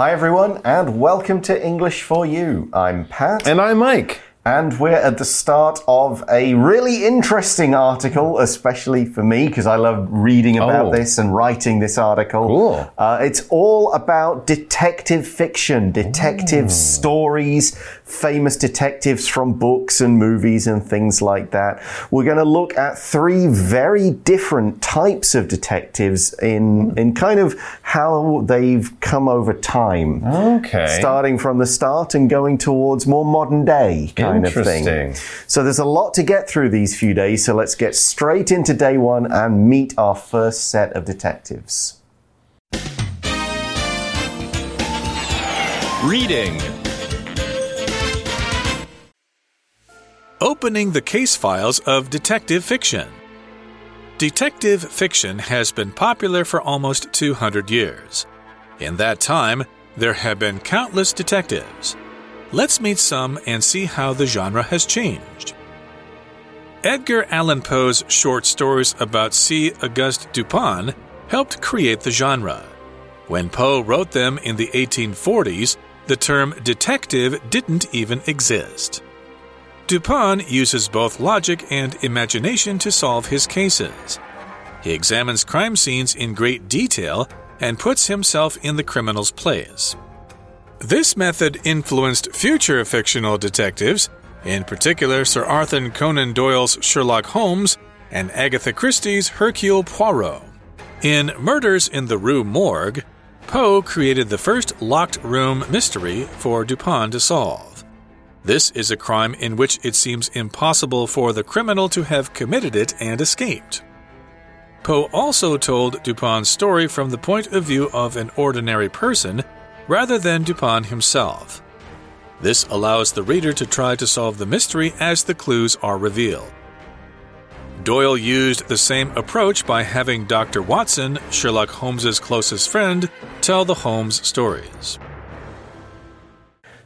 Hi, everyone, and welcome to English for You. I'm Pat. And I'm Mike. And we're at the start of a really interesting article, especially for me, because I love reading about Oh. this and writing this article. Cool. Uh, it's all about detective fiction, detective stories, famous detectives from books and movies and things like that. We're going to look at three very different types of detectives in, in kind of how they've come over time. Okay. Starting from the start and going towards more modern day kind of thing. Interesting. So there's a lot to get through these few days, so let's get straight into day one and meet our first set of detectives. Reading. Opening the case files of detective fiction. Detective fiction has been popular for almost 200 years. In that time, there have been countless detectives. Let's meet some and see how the genre has changed. Edgar Allan Poe's short stories about C. Auguste Dupin helped create the genre. When Poe wrote them in the 1840s, the term detective didn't even exist. Dupin uses both logic and imagination to solve his cases. He examines crime scenes in great detail and puts himself in the criminal's place. This method influenced future fictional detectives, in particular Sir Arthur Conan Doyle's Sherlock Holmes and Agatha Christie's Hercule Poirot. In Murders in the Rue Morgue, Poe created the first locked room mystery for Dupin to solve. This is a crime in which it seems impossible for the criminal to have committed it and escaped. Poe also told Dupin's story from the point of view of an ordinary person rather than Dupin himself. This allows the reader to try to solve the mystery as the clues are revealed. Doyle used the same approach by having Dr. Watson, Sherlock Holmes's closest friend, tell the Holmes stories.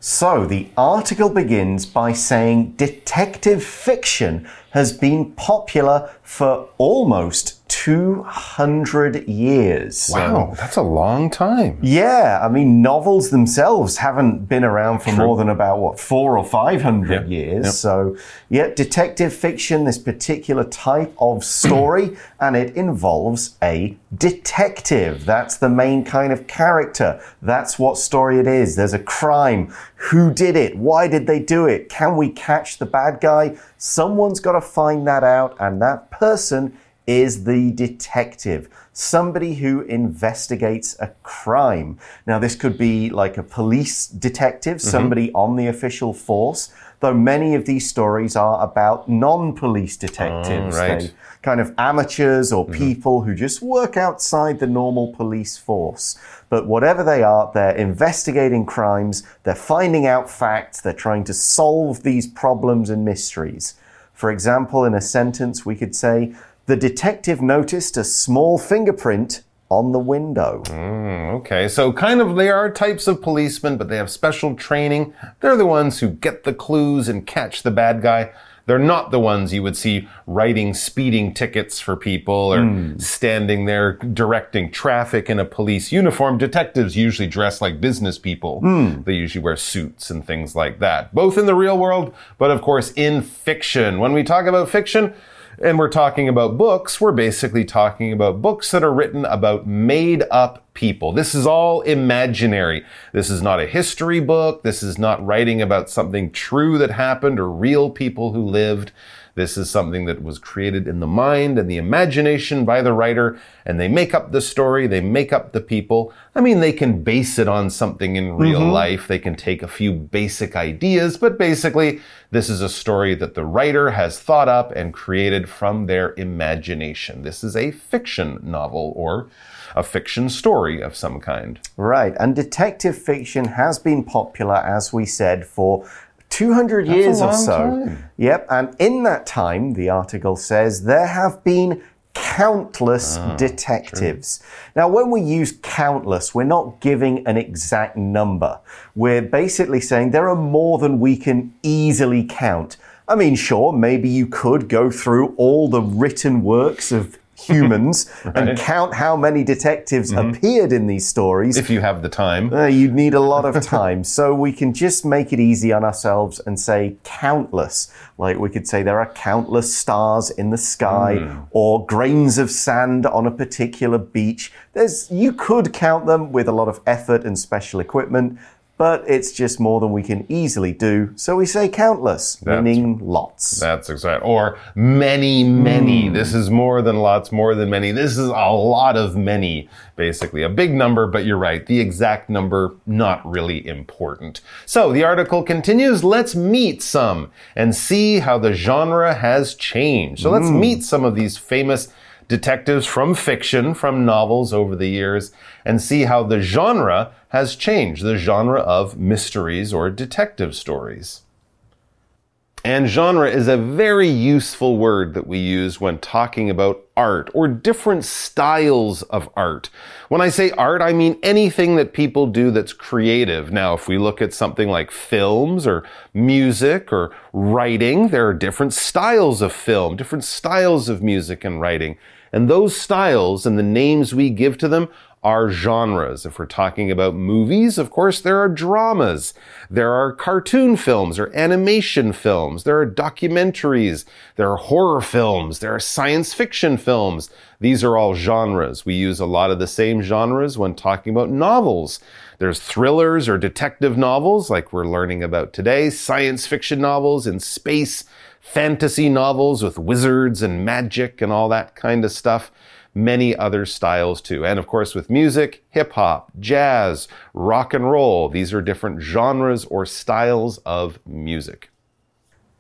So the article begins by saying detective fiction has been popular for almost 200 years. Wow, that's a long time. Yeah, I mean, novels themselves haven't been around for more than about, what, four or five hundred Yep, years. yep. So, yeah, detective fiction, this particular type of story, and it involves a detective. That's the main kind of character. That's what story it is. There's a crime. Who did it? Why did they do it? Can we catch the bad guy? Someone's got to find that out, and that person is the detective, somebody who investigates a crime. Now, this could be like a police detective, mm-hmm. somebody on the official force, though many of these stories are about non police detectives. Oh, right. They kind of amateurs or mm-hmm. people who just work outside the normal police force. But whatever they are, they're investigating crimes, they're finding out facts, they're trying to solve these problems and mysteries. For example, in a sentence, we could say, The detective noticed a small fingerprint on the window. Mm, okay, so kind of they are types of policemen, but they have special training. They're the ones who get the clues and catch the bad guy. They're not the ones you would see writing speeding tickets for people or hmm. standing there directing traffic in a police uniform. Detectives usually dress like business people. Hmm. They usually wear suits and things like that, both in the real world, but of course in fiction. When we talk about fiction, and we're talking about books, we're basically talking about books that are written about made up people. This is all imaginary. This is not a history book. This is not writing about something true that happened or real people who lived. This is something that was created in the mind and the imagination by the writer, and they make up the story, they make up the people. I mean, they can base it on something in real mm-hmm. life, they can take a few basic ideas, but basically, this is a story that the writer has thought up and created from their imagination. This is a fiction novel or a fiction story of some kind. Right, and detective fiction has been popular, as we said, for 200 years or so. time. Yep, and in that time, the article says, there have been countless Ah, detectives. Now, when we use countless, we're not giving an exact number. We're basically saying there are more than we can easily count. I mean, sure, maybe you could go through all the written works of humans and count how many detectives appeared in these stories, and count how many detectives appeared in these stories, If you have the time. uh, you'd need a lot of time. so we can just make it easy on ourselves and say countless. Like we could say there are countless stars in the sky or grains of sand on a particular beach. There's you could count them with a lot of effort and special equipment. But it's just more than we can easily do. So we say countless, That's- meaning lots. That's exact. Or many, many. Hmm. This is more than lots, more than many. This is a lot of many, basically. A big number, but you're right. The exact number, not really important. So the article continues. Let's meet some and see how the genre has changed. So let's hmm. meet some of these famous detectives from fiction, from novels over the years, and see how the genre has changed, the genre of mysteries or detective stories. And genre is a very useful word that we use when talking about art or different styles of art. When I say art, I mean anything that people do that's creative. Now, if we look at something like films or music or writing, there are different styles of film, different styles of music and writing. And those styles and the names we give to them are genres. If we're talking about movies, of course, there are dramas. There are cartoon films or animation films. There are documentaries. There are horror films. There are science fiction films. These are all genres. We use a lot of the same genres when talking about novels. There's thrillers or detective novels, like we're learning about today, science fiction novels in space, fantasy novels with wizards and magic and all that kind of stuff many other styles too. And of course, with music, hip hop, jazz, rock and roll, these are different genres or styles of music.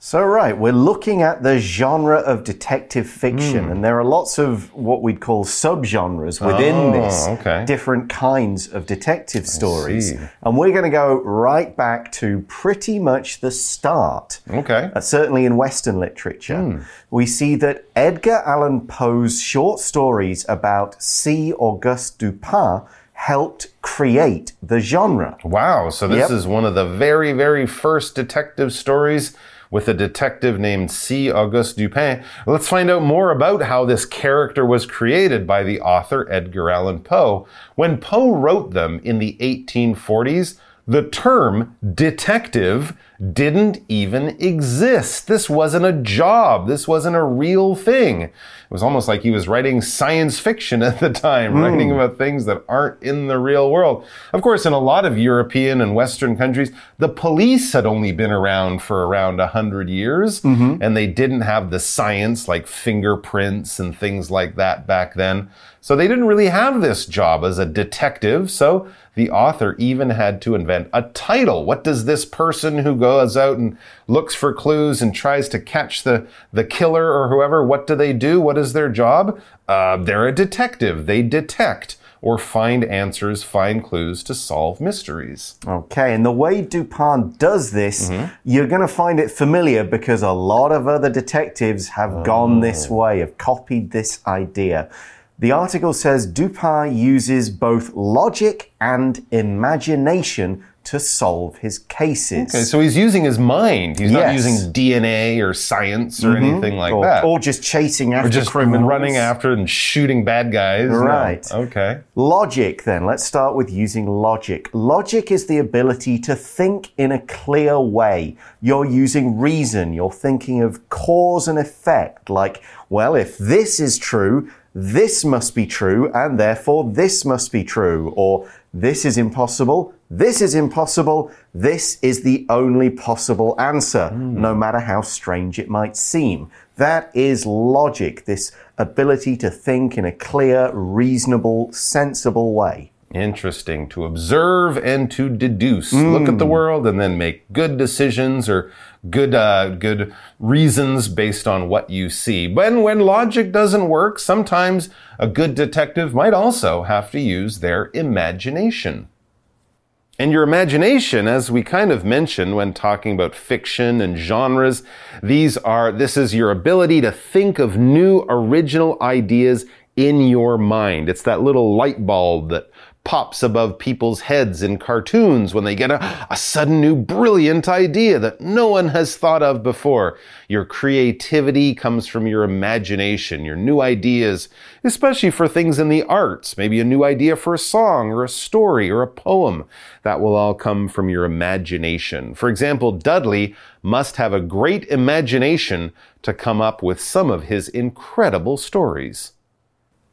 So, right, we're looking at the genre of detective fiction, and there are lots of what we'd call subgenres within Oh, this, okay. different kinds of detective stories. And we're going to go right back to pretty much the start. Okay. Uh, certainly in Western literature, we see that Edgar Allan Poe's short stories about C. Auguste Dupin helped create the genre. Wow. So this Yep. is one of the very, very first detective stories with a detective named C. Auguste Dupin. Let's find out more about how this character was created by the author Edgar Allan Poe. When Poe wrote them in the 1840s, the term detective didn't even exist. This wasn't a job. This wasn't a real thing. It was almost like he was writing science fiction at the time, hmm. writing about things that aren't in the real world. Of course, in a lot of European and Western countries, the police had only been around for around a hundred years, mm-hmm. and they didn't have the science like fingerprints and things like that back then. So they didn't really have this job as a detective. So the author even had to invent a title. What does this person who goes out and looks for clues and tries to catch the, the killer or whoever, what do they do? What is their job? Uh, they're a detective. They detect or find answers, find clues to solve mysteries. Okay, and the way Dupin does this, you're going to find it familiar because a lot of other detectives have gone this way, have copied this idea. The article says Dupin uses both logic and imagination to solve his cases. Okay, so he's using his mind. He's not using DNA or science or mm-hmm. anything like or, that. or just chasing after or just criminals. running after and shooting bad guys. No. Right. Okay. Logic, then. Let's start with using logic. Logic is the ability to think in a clear way. You're using reason. You're thinking of cause and effect. Like, well, if this is true, this must be true, and therefore this must be true. Or this is impossible, this is impossible, this is the only possible answer, hmm. no matter how strange it might seem. That is logic, this ability to think in a clear, reasonable, sensible way. Interesting. To observe and to deduce. Look at the world and then make good decisions or good, uh, good reasons based on what you see. When, when logic doesn't work, sometimes a good detective might also have to use their imagination. And your imagination, as we kind of mentioned when talking about fiction and genres, these are, this is your ability to think of new original ideas in your mind. It's that little light bulb that pops above people's heads in cartoons when they get a, a, sudden new brilliant idea that no one has thought of before. Your creativity comes from your imagination, your new ideas, especially for things in the arts, maybe a new idea for a song or a story or a poem. That will all come from your imagination. For example, Dudley must have a great imagination to come up with some of his incredible stories.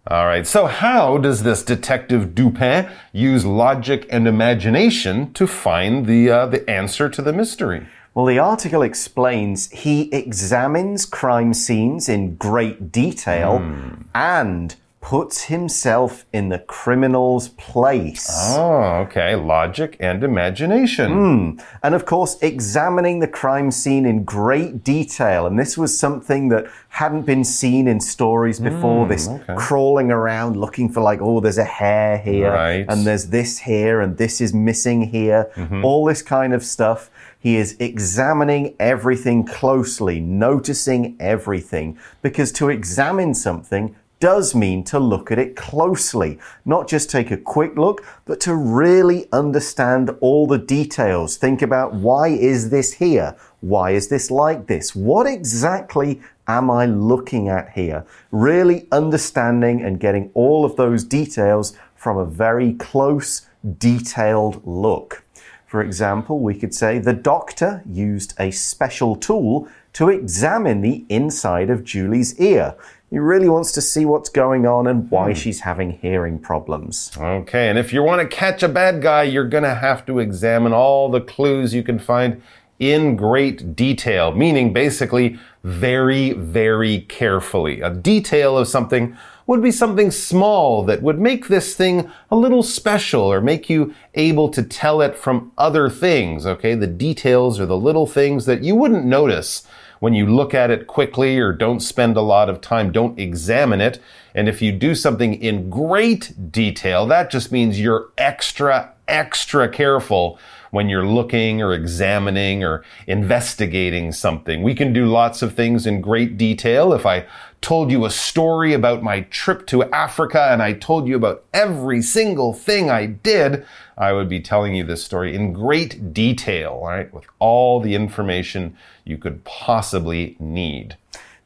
All right, so how does this detective Dupin use logic and imagination to find the, uh, the answer to the mystery? Well, the article explains he examines crime scenes in great detail mm. and puts himself in the criminal's place. Oh, okay. Logic and imagination. Mm. And of course, examining the crime scene in great detail. And this was something that hadn't been seen in stories before. Mm, this okay. crawling around looking for, like, oh, there's a hair here, right. and there's this here, and this is missing here. Mm -hmm. All this kind of stuff. He is examining everything closely, noticing everything. Because to examine something, does mean to look at it closely, not just take a quick look, but to really understand all the details. Think about why is this here? Why is this like this? What exactly am I looking at here? Really understanding and getting all of those details from a very close, detailed look. For example, we could say the doctor used a special tool to examine the inside of Julie's ear. He really wants to see what's going on and why hmm. she's having hearing problems. Okay, and if you want to catch a bad guy, you're going to have to examine all the clues you can find in great detail, meaning basically very, very carefully. A detail of something would be something small that would make this thing a little special or make you able to tell it from other things, okay? The details are the little things that you wouldn't notice when you look at it quickly or don't spend a lot of time, don't examine it. And if you do something in great detail, that just means you're extra, extra careful when you're looking or examining or investigating something. We can do lots of things in great detail. If I told you a story about my trip to Africa and I told you about every single thing I did, I would be telling you this story in great detail, right? With all the information you could possibly need.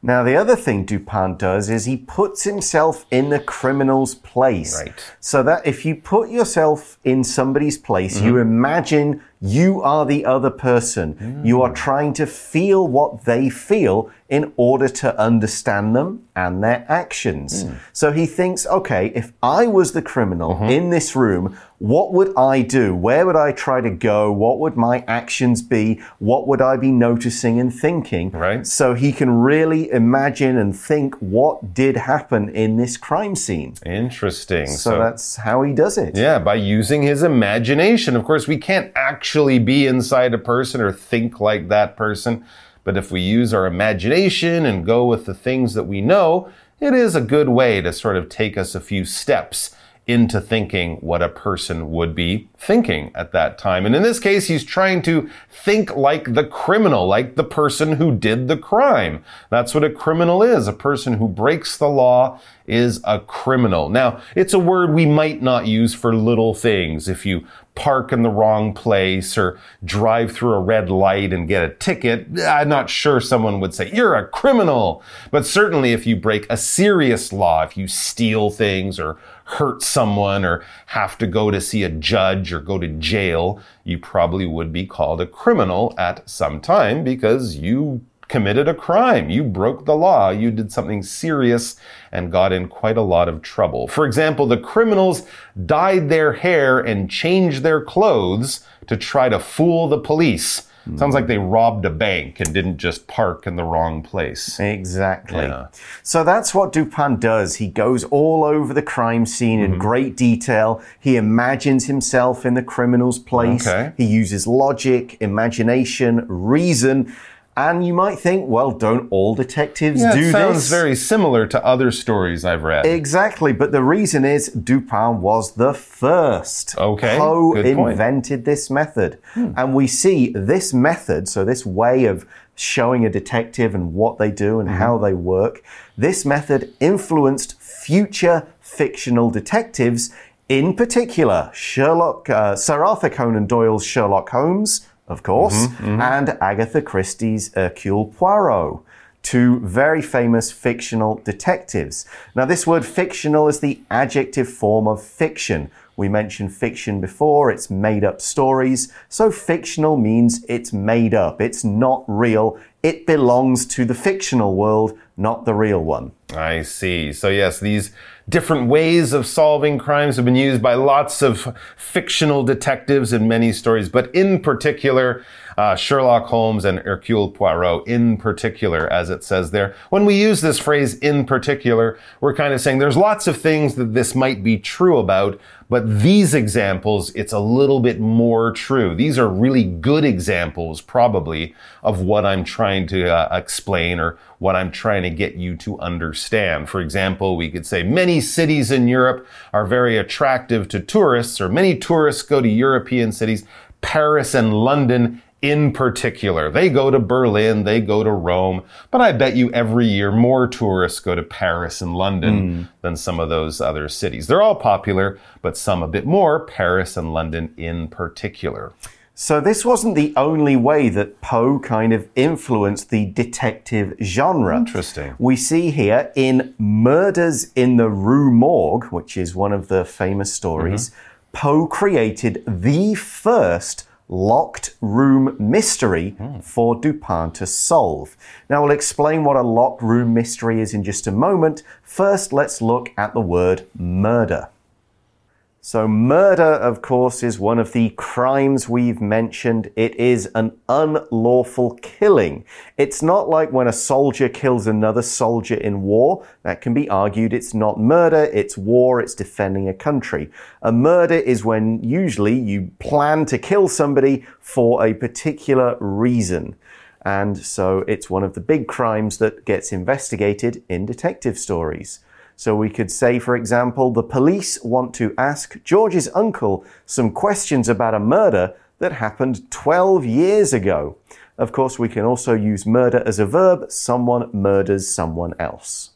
Now, the other thing Dupin does is he puts himself in the criminal's place. Right. So that if you put yourself in somebody's place, mm -hmm. you mm-hmm. imagine you are the other person. Mm. You are trying to feel what they feel in order to understand them and their actions. Mm. So he thinks, okay, if I was the criminal mm -hmm. in this room, what would I do? Where would I try to go? What would my actions be? What would I be noticing and thinking? Right. So he can really imagine and think what did happen in this crime scene. Interesting. So, so that's how he does it. Yeah, by using his imagination. Of course, we can't actually be inside a person or think like that person. But if we use our imagination and go with the things that we know, it is a good way to sort of take us a few steps into thinking what a person would be thinking at that time. And in this case, he's trying to think like the criminal, like the person who did the crime. That's what a criminal is. A person who breaks the law is a criminal. Now, it's a word we might not use for little things. If you park in the wrong place or drive through a red light and get a ticket, I'm not sure someone would say, you're a criminal. But certainly if you break a serious law, if you steal things or hurt someone or have to go to see a judge or go to jail, you probably would be called a criminal at some time because you committed a crime. You broke the law. You did something serious and got in quite a lot of trouble. For example, the criminals dyed their hair and changed their clothes to try to fool the police. Sounds like they robbed a bank and didn't just park in the wrong place. Exactly. Yeah. So that's what Dupin does. He goes all over the crime scene mm -hmm. in mm-hmm. great detail. He imagines himself in the criminal's place. Okay. He uses logic, imagination, reason and you might think, well, don't all detectives yeah, do this? sounds very similar to other stories I've read. Exactly, but the reason is Dupin was the first. Okay. Poe invented this method. Hmm. And we see this method, so this way of showing a detective and what they do and mm -hmm. how they work, this method influenced future fictional detectives In particular, Sherlock, uh, Sir Arthur Conan Doyle's Sherlock Holmes, of course, mm-hmm, mm-hmm. and Agatha Christie's Hercule Poirot two very famous fictional detectives. Now, this word fictional is the adjective form of fiction. We mentioned fiction before, it's made up stories. So, fictional means it's made up, it's not real, it belongs to the fictional world, not the real one. I see. So, yes, these different ways of solving crimes have been used by lots of fictional detectives in many stories, but in particular, uh, Sherlock Holmes and Hercule Poirot, in particular, as it says there. When we use this phrase in particular, we're kind of saying there's lots of things that this might be true about, but these examples, it's a little bit more true. These are really good examples, probably, of what I'm trying to uh, explain or what I'm trying to get you to understand. For example, we could say many cities in Europe are very attractive to tourists, or many tourists go to European cities. Paris and London in particular. They go to Berlin, they go to Rome, but I bet you every year more tourists go to Paris and London mm. than some of those other cities. They're all popular, but some a bit more, Paris and London in particular. So, this wasn't the only way that Poe kind of influenced the detective genre. Interesting. We see here in Murders in the Rue Morgue, which is one of the famous stories, mm -hmm. Poe created the first locked room mystery for Dupin to solve. Now, we'll explain what a locked room mystery is in just a moment. First, let's look at the word murder. So, murder, of course, is one of the crimes we've mentioned. It is an unlawful killing. It's not like when a soldier kills another soldier in war. That can be argued it's not murder, it's war, it's defending a country. A murder is when usually you plan to kill somebody for a particular reason. And so it's one of the big crimes that gets investigated in detective stories. So we could say, for example, the police want to ask George's uncle some questions about a murder that happened 12 years ago. Of course, we can also use murder as a verb. Someone murders someone else.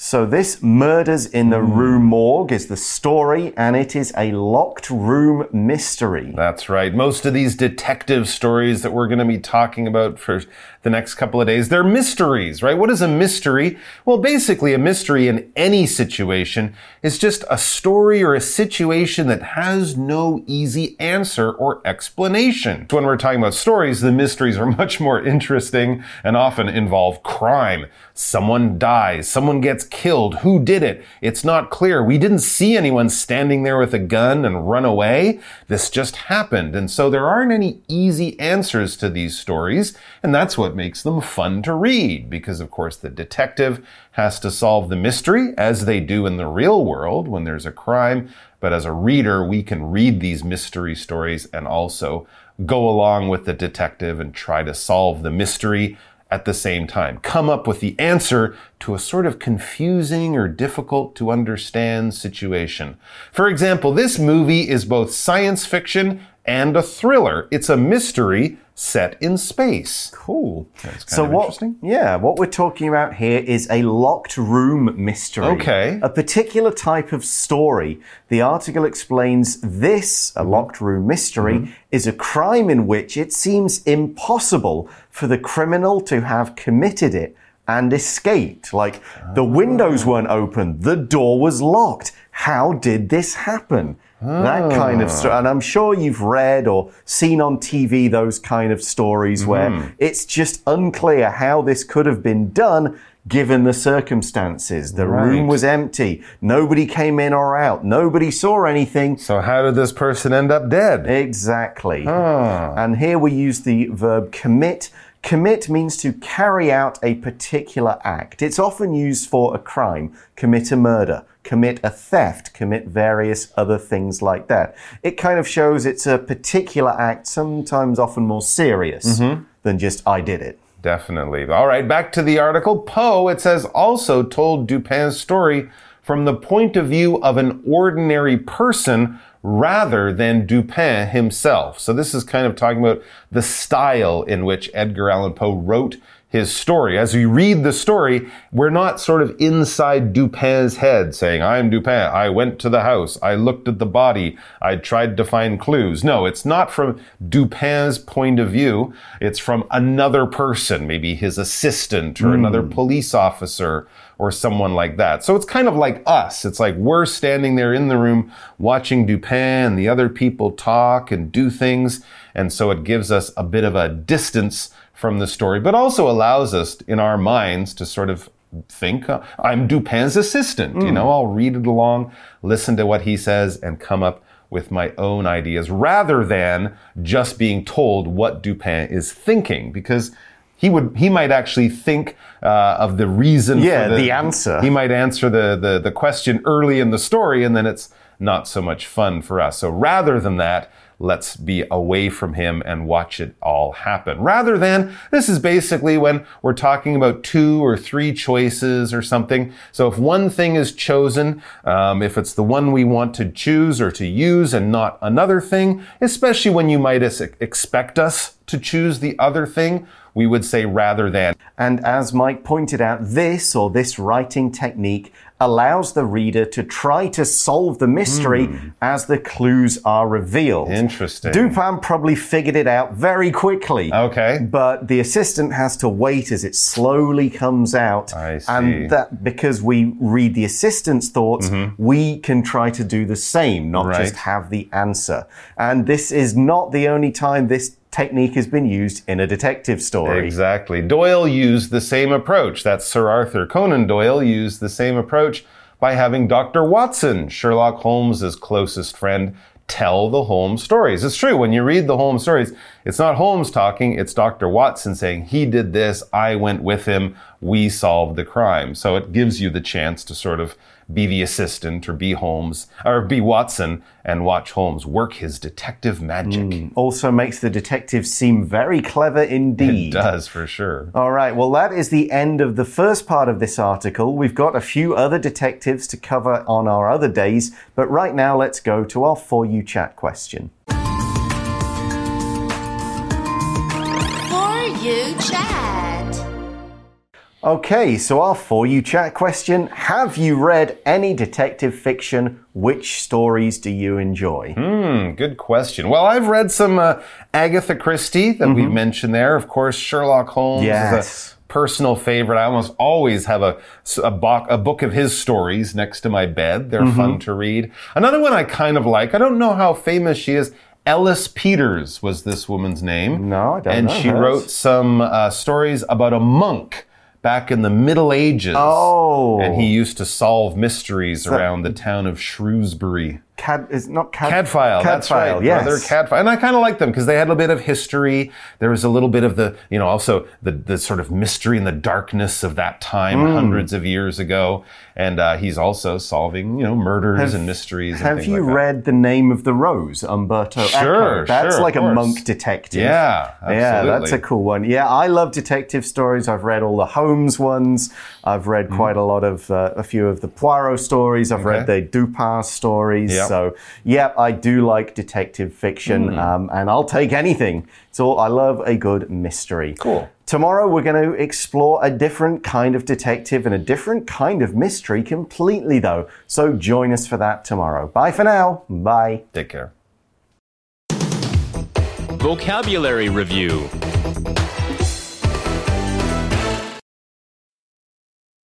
So this Murders in the hmm. Rue Morgue is the story and it is a locked room mystery. That's right. Most of these detective stories that we're going to be talking about for the next couple of days, they're mysteries, right? What is a mystery? Well, basically a mystery in any situation is just a story or a situation that has no easy answer or explanation. When we're talking about stories, the mysteries are much more interesting and often involve crime. Someone dies, someone gets killed. Who did it? It's not clear. We didn't see anyone standing there with a gun and run away. This just happened. And so there aren't any easy answers to these stories. And that's what makes them fun to read because, of course, the detective has to solve the mystery as they do in the real world when there's a crime. But as a reader, we can read these mystery stories and also go along with the detective and try to solve the mystery at the same time. Come up with the answer to a sort of confusing or difficult to understand situation. For example, this movie is both science fiction and a thriller. It's a mystery set in space. Cool. so what? Yeah, what we're talking about here is a locked room mystery. Okay. A particular type of story. The article explains this, a locked room mystery, mm -hmm. is a crime in which it seems impossible for the criminal to have committed it and escaped. Like the windows weren't open, the door was locked. How did this happen? That kind of story. And I'm sure you've read or seen on TV those kind of stories mm. where mm-hmm. it's just unclear how this could have been done given the circumstances. The right. room was empty. Nobody came in or out. Nobody saw anything. So, how did this person end up dead? Exactly. And here we use the verb commit. Commit means to carry out a particular act. It's often used for a crime, commit a murder, commit a theft, commit various other things like that. It kind of shows it's a particular act, sometimes often more serious mm -hmm. than just I did it. Definitely. All right, back to the article. Poe, it says, also told Dupin's story from the point of view of an ordinary person rather than Dupin himself. So this is kind of talking about the style in which Edgar Allan Poe wrote his story. As we read the story, we're not sort of inside Dupin's head saying, I'm Dupin. I went to the house. I looked at the body. I tried to find clues. No, it's not from Dupin's point of view. It's from another person, maybe his assistant or hmm. another police officer or someone like that. So it's kind of like us. It's like we're standing there in the room watching Dupin and the other people talk and do things. And so it gives us a bit of a distance from the story, but also allows us in our minds to sort of think uh, I'm Dupin's assistant. You know, I'll read it along, listen to what he says, and come up with my own ideas rather than just being told what Dupin is thinking because he would he might actually think uh, of the reason Yeah, for the answer. he might answer the, the the question early in the story and then it's not so much fun for us so rather than that let's be away from him and watch it all happen. Rather than this is basically when we're talking about two or three choices or something. So if one thing is chosen um, if it's the one we want to choose or to use and not another thing especially when you might expect us to choose the other thing we would say rather than And as Mike pointed out, this or this writing technique allows the reader to try to solve the mystery hmm. as the clues are revealed. Interesting. Dupin probably figured it out very quickly. Okay. But the assistant has to wait as it slowly comes out. I see. And that because we read the assistant's thoughts, mm-hmm. we can try to do the same, not Right. just have the answer. And this is not the only time this technique has been used in a detective story. Exactly. Doyle used the same approach. That's Sir Arthur Conan Doyle used the same approach by having Dr. Watson, Sherlock Holmes's closest friend, tell the Holmes stories. It's true. When you read the Holmes stories, it's not Holmes talking, it's Dr. Watson saying, he did this, I went with him, we solved the crime. So it gives you the chance to sort of be the assistant or be Holmes or be Watson and watch Holmes work his detective magic. Hmm. Also makes the detective seem very clever indeed. It does for sure. All right, well, that is the end of the first part of this article. We've got a few other detectives to cover on our other days, but right now let's go to our For You Chat question. For you chat. Okay, so our For You Chat question Have you read any detective fiction? Which stories do you enjoy? Hmm, good question. Well, I've read some uh, Agatha Christie that we've mentioned there. Of course, Sherlock Holmes Yes. is a personal favorite. I almost always have a, a, bo- a book of his stories next to my bed. They're fun to read. Another one I kind of like, I don't know how famous she is. Ellis Peters was this woman's name. No, I don't and know she hers. wrote some uh, stories about a monk back in the Middle Ages. Oh. And he used to solve mysteries around the town of Shrewsbury. Cad is not Cad Cadfael, that's Cadfael, right. yes. Brother Cadfael. And I kind of like them because they had a bit of history. There was a little bit of the, you know, also the, the sort of mystery and the darkness of that time, Hmm. hundreds of years ago. And uh, he's also solving, you know, murders and mysteries. Have things you like that. read The Name of the Rose, Umberto Sure, Eco? That's sure, like a monk detective. Yeah, Yeah, that's a cool one. Yeah, I love detective stories. I've read all the Holmes ones. I've read quite a lot of, uh, a few of the Poirot stories. I've read Mm. The Dupin stories. Yep. So, yeah, I do like detective fiction, Mm. um, and I'll take anything. So, I love a good mystery. Cool. Tomorrow, we're going to explore a different kind of detective and a different kind of mystery completely, though. So, join us for that tomorrow. Bye for now. Bye. Take care. Vocabulary Review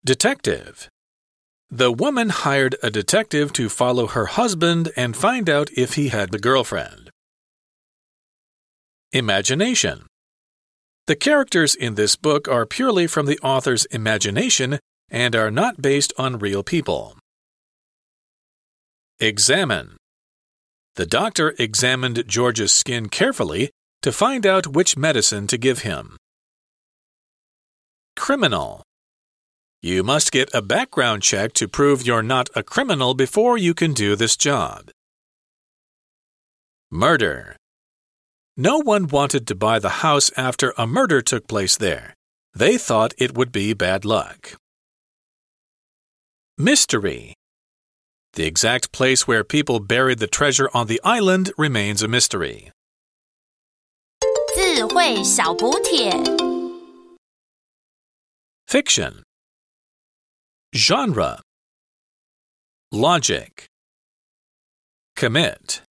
Detective. The woman hired a detective to follow her husband and find out if he had a girlfriend. Imagination. The characters in this book are purely from the author's imagination and are not based on real people. Examine. The doctor examined George's skin carefully to find out which medicine to give him. Criminal. You must get a background check to prove you're not a criminal before you can do this job. Murder. No one wanted to buy the house after a murder took place there. They thought it would be bad luck. Mystery. The exact place where people buried the treasure on the island remains a mystery. 智慧小补帖。 Fiction. Genre. Logic. Commit.